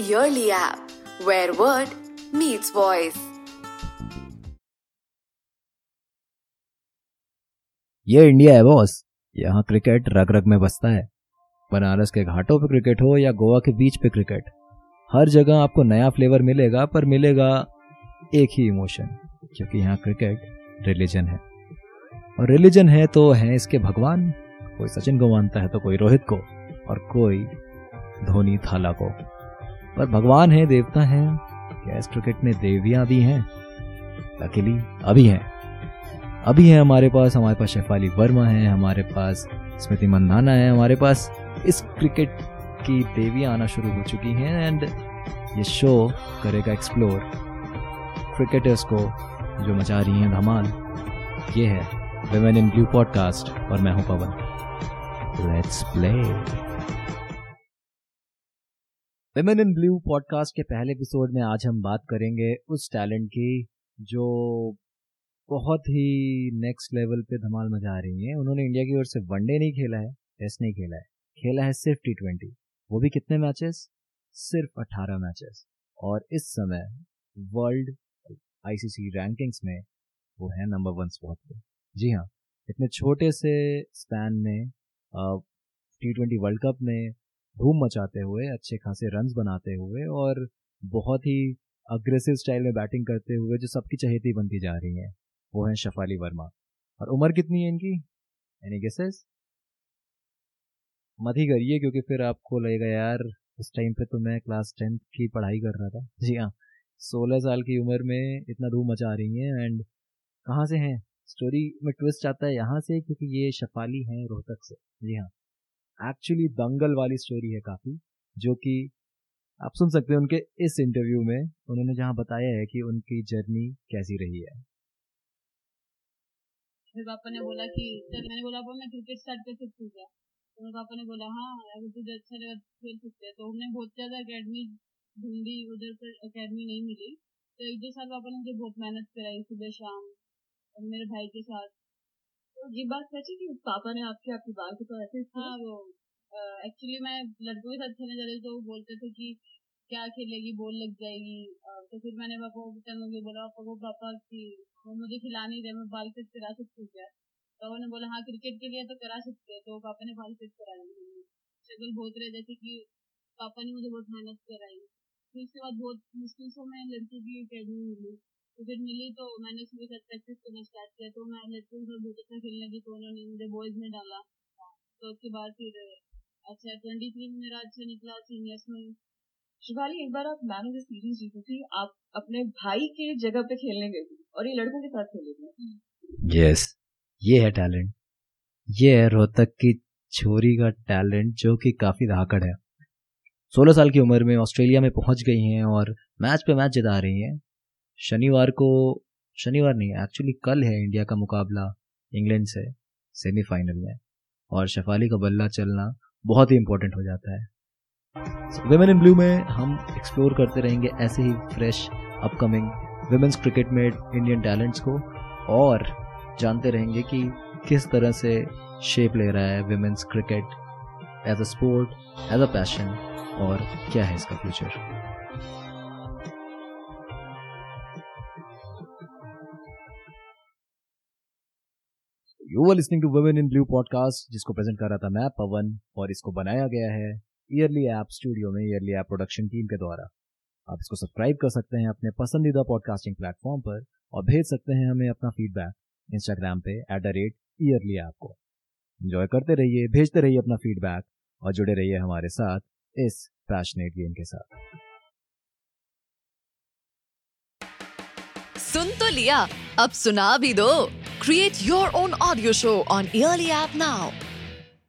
Yearly app, where word meets voice. ये India है boss यहाँ क्रिकेट रग रग में बसता है। बनारस के घाटों पे क्रिकेट हो या गोवा के बीच पे क्रिकेट हर जगह आपको नया फ्लेवर मिलेगा पर मिलेगा एक ही इमोशन क्योंकि यहाँ क्रिकेट रिलीजन है। और रिलीजन है तो है इसके भगवान। कोई सचिन को मानता है तो कोई रोहित को और कोई धोनी थाला को। पर भगवान है, देवता है इस क्रिकेट में देवियाँ भी हैं, लकीली, अभी हैं। अभी है हमारे पास हमारे पास शेफाली वर्मा है, हमारे पास स्मृति मंदाना है, हमारे पास इस क्रिकेट की देवियाँ आना शुरू हो चुकी हैं एंड ये शो करेगा एक्सप्लोर क्रिकेटर्स को जो मचा रही हैं धमाल। ये है, विमेन इन ब्लू पॉडकास्ट और मैं हूँ Pawan. Let's play women in blue podcast के पहले एपिसोड में आज हम बात करेंगे उस टैलेंट की जो बहुत ही नेक्स्ट लेवल पे धमाल मचा रही हैं। उन्होंने इंडिया की ओर से वनडे नहीं खेला है टेस्ट नहीं खेला है। खेला है सिर्फ़ टी ट्वेंटी वो भी कितने मैचेस सिर्फ़ अट्ठारह मैचेस और इस समय वर्ल्ड आईसीसी रैंकिंग्स में वो है नंबर वन स्पॉट पे। जी हाँ इतने छोटे से स्पैन में टी ट्वेंटी वर्ल्ड कप में धूम मचाते हुए, अच्छे खासे रन बनाते हुए और बहुत ही अग्रेसिव स्टाइल में बैटिंग करते हुए जो सबकी चहेती बनती जा रही हैं, वो है शफाली वर्मा और उम्र कितनी है इनकी? एनी गेसेस मत ही करिए, क्योंकि फिर आपको लगेगा, यार उस टाइम पे तो मैं क्लास टेंथ की पढ़ाई कर रहा था। जी हाँ सोलह साल की उम्र में इतना धूम मचा रही हैं एंड कहाँ से हैं? स्टोरी में ट्विस्ट आता है यहाँ से, क्योंकि ये शफाली हैं रोहतक से। जी हाँ। एक्चुअली दंगल वाली स्टोरी है काफ़ी, जो कि आप सुन सकते हैं उनके इस इंटरव्यू में, उन्होंने जहाँ बताया है कि उनकी जर्नी कैसी रही है। फिर पापा ने बोला कि, जब मैंने बोला पापा मैं क्रिकेट स्टार्ट कर सकती हूँ क्या तो मेरे पापा ने बोला हाँ अगर तुझे अच्छा लगा खेल सकते हैं। तो हमने बहुत ज़्यादा अकेडमी ढूंढी, उधर पर अकेडमी नहीं मिली। तो एक दो साल पापा ने मुझे बहुत मेहनत कराई सुबह शाम, और मेरे भाई के साथ। तो ये बात सच है कि पापा ने आपके, आपकी बात को ऐसे हाँ वो एक्चुअली मैं लड़कों के साथ खेलने जाती तो वो बोलते थे कि क्या खेलेगी, बॉल लग जाएगी। तो फिर मैंने पापा को चलोगे बोला, पापा को पापा की, वो मुझे खिला नहीं रहे मैं बाल कट करा सकती हूँ क्या? पापा ने बोला हाँ क्रिकेट के लिए तो करा सकते हैं। तो पापा ने बाल कट कराया। स्ट्रगल बहुत रहे जैसे कि पापा ने मुझे बहुत मेहनत कराई। फिर उसके बाद बहुत मुश्किल से मैं लड़की की अकेडमी मिली तो फिर मिली तो मैंने उसके साथ प्रैक्टिस करना स्टार्ट किया तो मैं लड़कियों के साथ बहुत अच्छा खेलने लगी तो उन्होंने मुझे बॉयज़ में डाला। तो उसके बाद फिर अच्छा ट्वेंटी थ्री में मेरा अच्छा निकला सीनियर्स में। शिवाली एक बार आप मैन ऑफ़ द सीरीज़ जीती थी आप अपने भाई के जगह पे खेलने गए थे और ये लड़कों के साथ खेले थे। यस ये है टैलेंट ये है रोहतक की छोरी का टैलेंट जो कि काफ़ी धाकड़ है। सोलह साल की उम्र में ऑस्ट्रेलिया में पहुँच गई हैं और मैच पे मैच जिता रही हैं। शनिवार को, शनिवार नहीं एक्चुअली कल है इंडिया का मुकाबला इंग्लैंड से सेमीफाइनल में। और शफाली का बल्ला चलना बहुत ही इंपॉर्टेंट हो जाता है। वेमेन इन ब्लू में हम एक्सप्लोर करते रहेंगे ऐसे ही फ्रेश अपकमिंग वुमेन्स क्रिकेट में इंडियन टैलेंट्स को। और जानते रहेंगे कि किस तरह से शेप ले रहा है women's cricket as a sport as a passion और क्या है इसका future you are listening to women in blue podcast जिसको प्रेजेंट कर रहा था मैं, पवन, और इसको बनाया गया है ईयरली ऐप स्टूडियो में ईयरली ऐप प्रोडक्शन टीम के द्वारा। आप इसको सब्सक्राइब कर सकते हैं अपने पसंदीदा पॉडकास्टिंग प्लेटफॉर्म पर, और भेज सकते हैं हमें अपना फीडबैक इंस्टाग्राम पे at the rate early app को। इंजॉय करते रहिए, भेजते रहिए अपना फीडबैक और जुड़े रहिए हमारे साथ इस पैशनेट गेम के साथ। सुन तो लिया, अब सुना भी दो। Create your own audio show on Early App now.